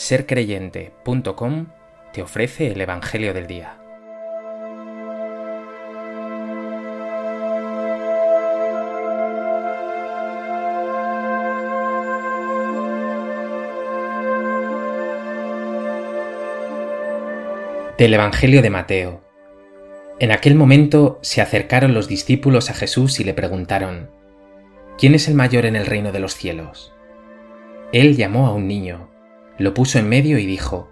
sercreyente.com te ofrece el Evangelio del Día. Del Evangelio de Mateo. En aquel momento se acercaron los discípulos a Jesús y le preguntaron, ¿quién es el mayor en el reino de los cielos? Él llamó a un niño lo puso en medio y dijo,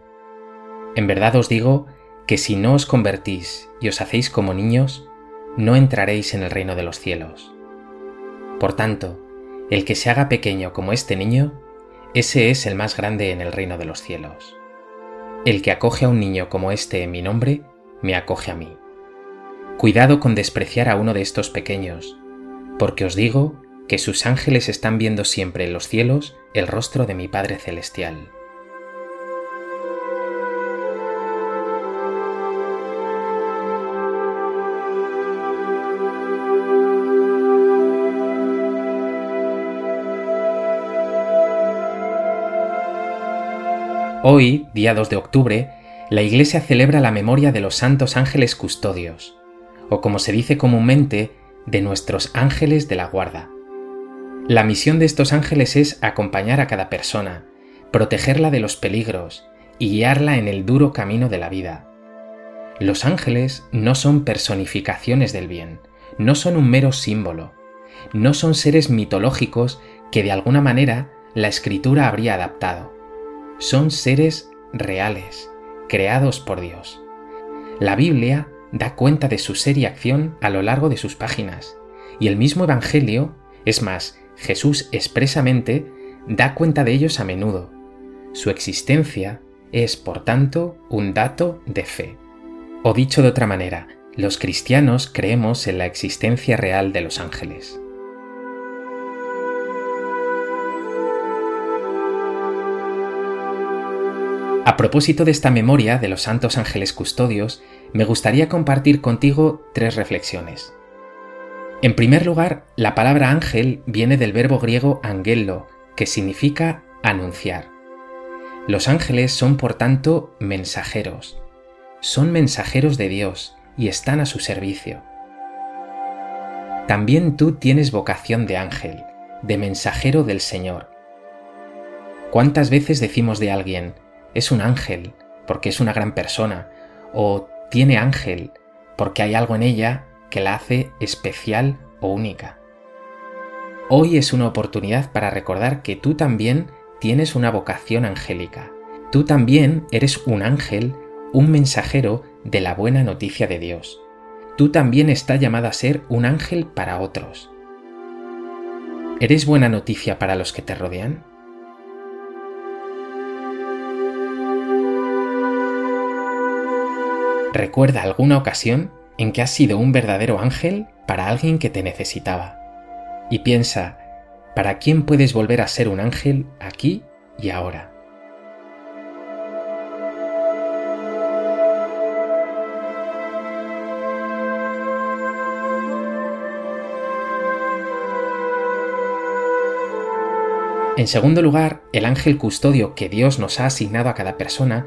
En verdad os digo que si no os convertís y os hacéis como niños, no entraréis en el reino de los cielos. Por tanto, el que se haga pequeño como este niño, ese es el más grande en el reino de los cielos. El que acoge a un niño como este en mi nombre, me acoge a mí. Cuidado con despreciar a uno de estos pequeños, porque os digo que sus ángeles están viendo siempre en los cielos el rostro de mi Padre Celestial. Hoy, día 2 de octubre, la Iglesia celebra la memoria de los santos ángeles custodios, o como se dice comúnmente, de nuestros ángeles de la guarda. La misión de estos ángeles es acompañar a cada persona, protegerla de los peligros y guiarla en el duro camino de la vida. Los ángeles no son personificaciones del bien, no son un mero símbolo, no son seres mitológicos que de alguna manera la escritura habría adaptado son seres reales, creados por Dios. La Biblia da cuenta de su ser y acción a lo largo de sus páginas, y el mismo Evangelio, es más, Jesús expresamente, da cuenta de ellos a menudo. Su existencia es, por tanto, un dato de fe. O dicho de otra manera, los cristianos creemos en la existencia real de los ángeles. A propósito de esta memoria de los santos ángeles custodios, me gustaría compartir contigo tres reflexiones. En primer lugar, la palabra ángel viene del verbo griego angelo, que significa anunciar. Los ángeles son por tanto mensajeros. Son mensajeros de Dios y están a su servicio. También tú tienes vocación de ángel, de mensajero del Señor. ¿Cuántas veces decimos de alguien, es un ángel porque es una gran persona, o tiene ángel porque hay algo en ella que la hace especial o única. Hoy es una oportunidad para recordar que tú también tienes una vocación angélica. Tú también eres un ángel, un mensajero de la buena noticia de Dios. Tú también estás llamado a ser un ángel para otros. ¿Eres buena noticia para los que te rodean? Recuerda alguna ocasión en que has sido un verdadero ángel para alguien que te necesitaba. Y piensa, ¿para quién puedes volver a ser un ángel aquí y ahora? En segundo lugar, el ángel custodio que Dios nos ha asignado a cada persona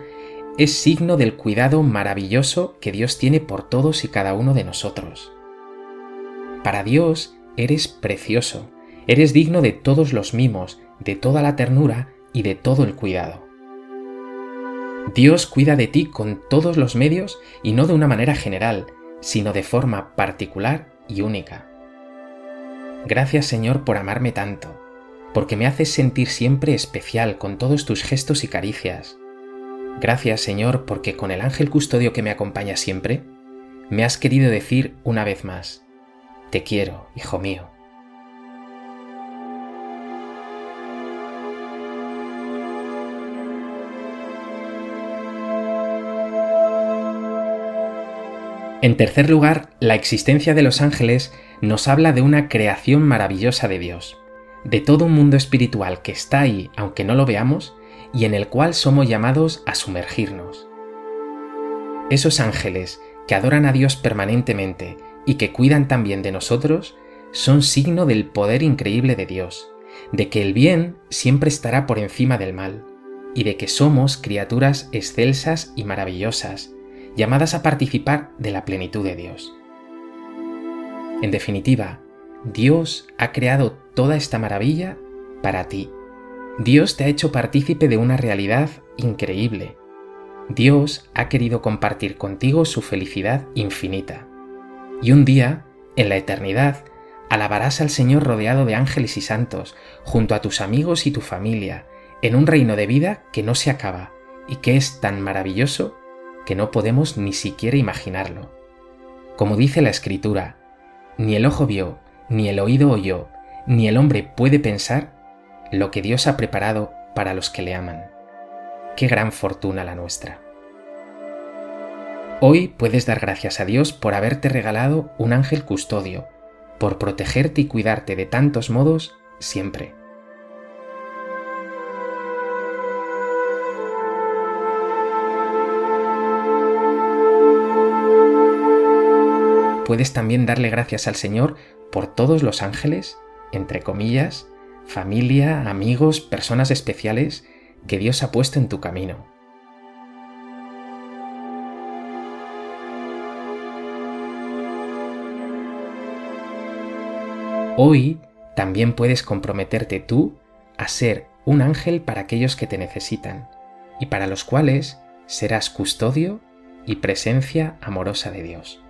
es signo del cuidado maravilloso que Dios tiene por todos y cada uno de nosotros. Para Dios eres precioso, eres digno de todos los mimos, de toda la ternura y de todo el cuidado. Dios cuida de ti con todos los medios y no de una manera general, sino de forma particular y única. Gracias Señor por amarme tanto, porque me haces sentir siempre especial con todos tus gestos y caricias, Gracias Señor porque con el ángel custodio que me acompaña siempre, me has querido decir una vez más, te quiero, hijo mío. En tercer lugar, la existencia de los ángeles nos habla de una creación maravillosa de Dios, de todo un mundo espiritual que está ahí aunque no lo veamos y en el cual somos llamados a sumergirnos. Esos ángeles que adoran a Dios permanentemente y que cuidan también de nosotros son signo del poder increíble de Dios, de que el bien siempre estará por encima del mal, y de que somos criaturas excelsas y maravillosas, llamadas a participar de la plenitud de Dios. En definitiva, Dios ha creado toda esta maravilla para ti. Dios te ha hecho partícipe de una realidad increíble. Dios ha querido compartir contigo su felicidad infinita. Y un día, en la eternidad, alabarás al Señor rodeado de ángeles y santos, junto a tus amigos y tu familia, en un reino de vida que no se acaba y que es tan maravilloso que no podemos ni siquiera imaginarlo. Como dice la Escritura, ni el ojo vio, ni el oído oyó, ni el hombre puede pensar lo que Dios ha preparado para los que le aman. Qué gran fortuna la nuestra. Hoy puedes dar gracias a Dios por haberte regalado un ángel custodio, por protegerte y cuidarte de tantos modos siempre. Puedes también darle gracias al Señor por todos los ángeles, entre comillas, familia, amigos, personas especiales que Dios ha puesto en tu camino. Hoy también puedes comprometerte tú a ser un ángel para aquellos que te necesitan y para los cuales serás custodio y presencia amorosa de Dios.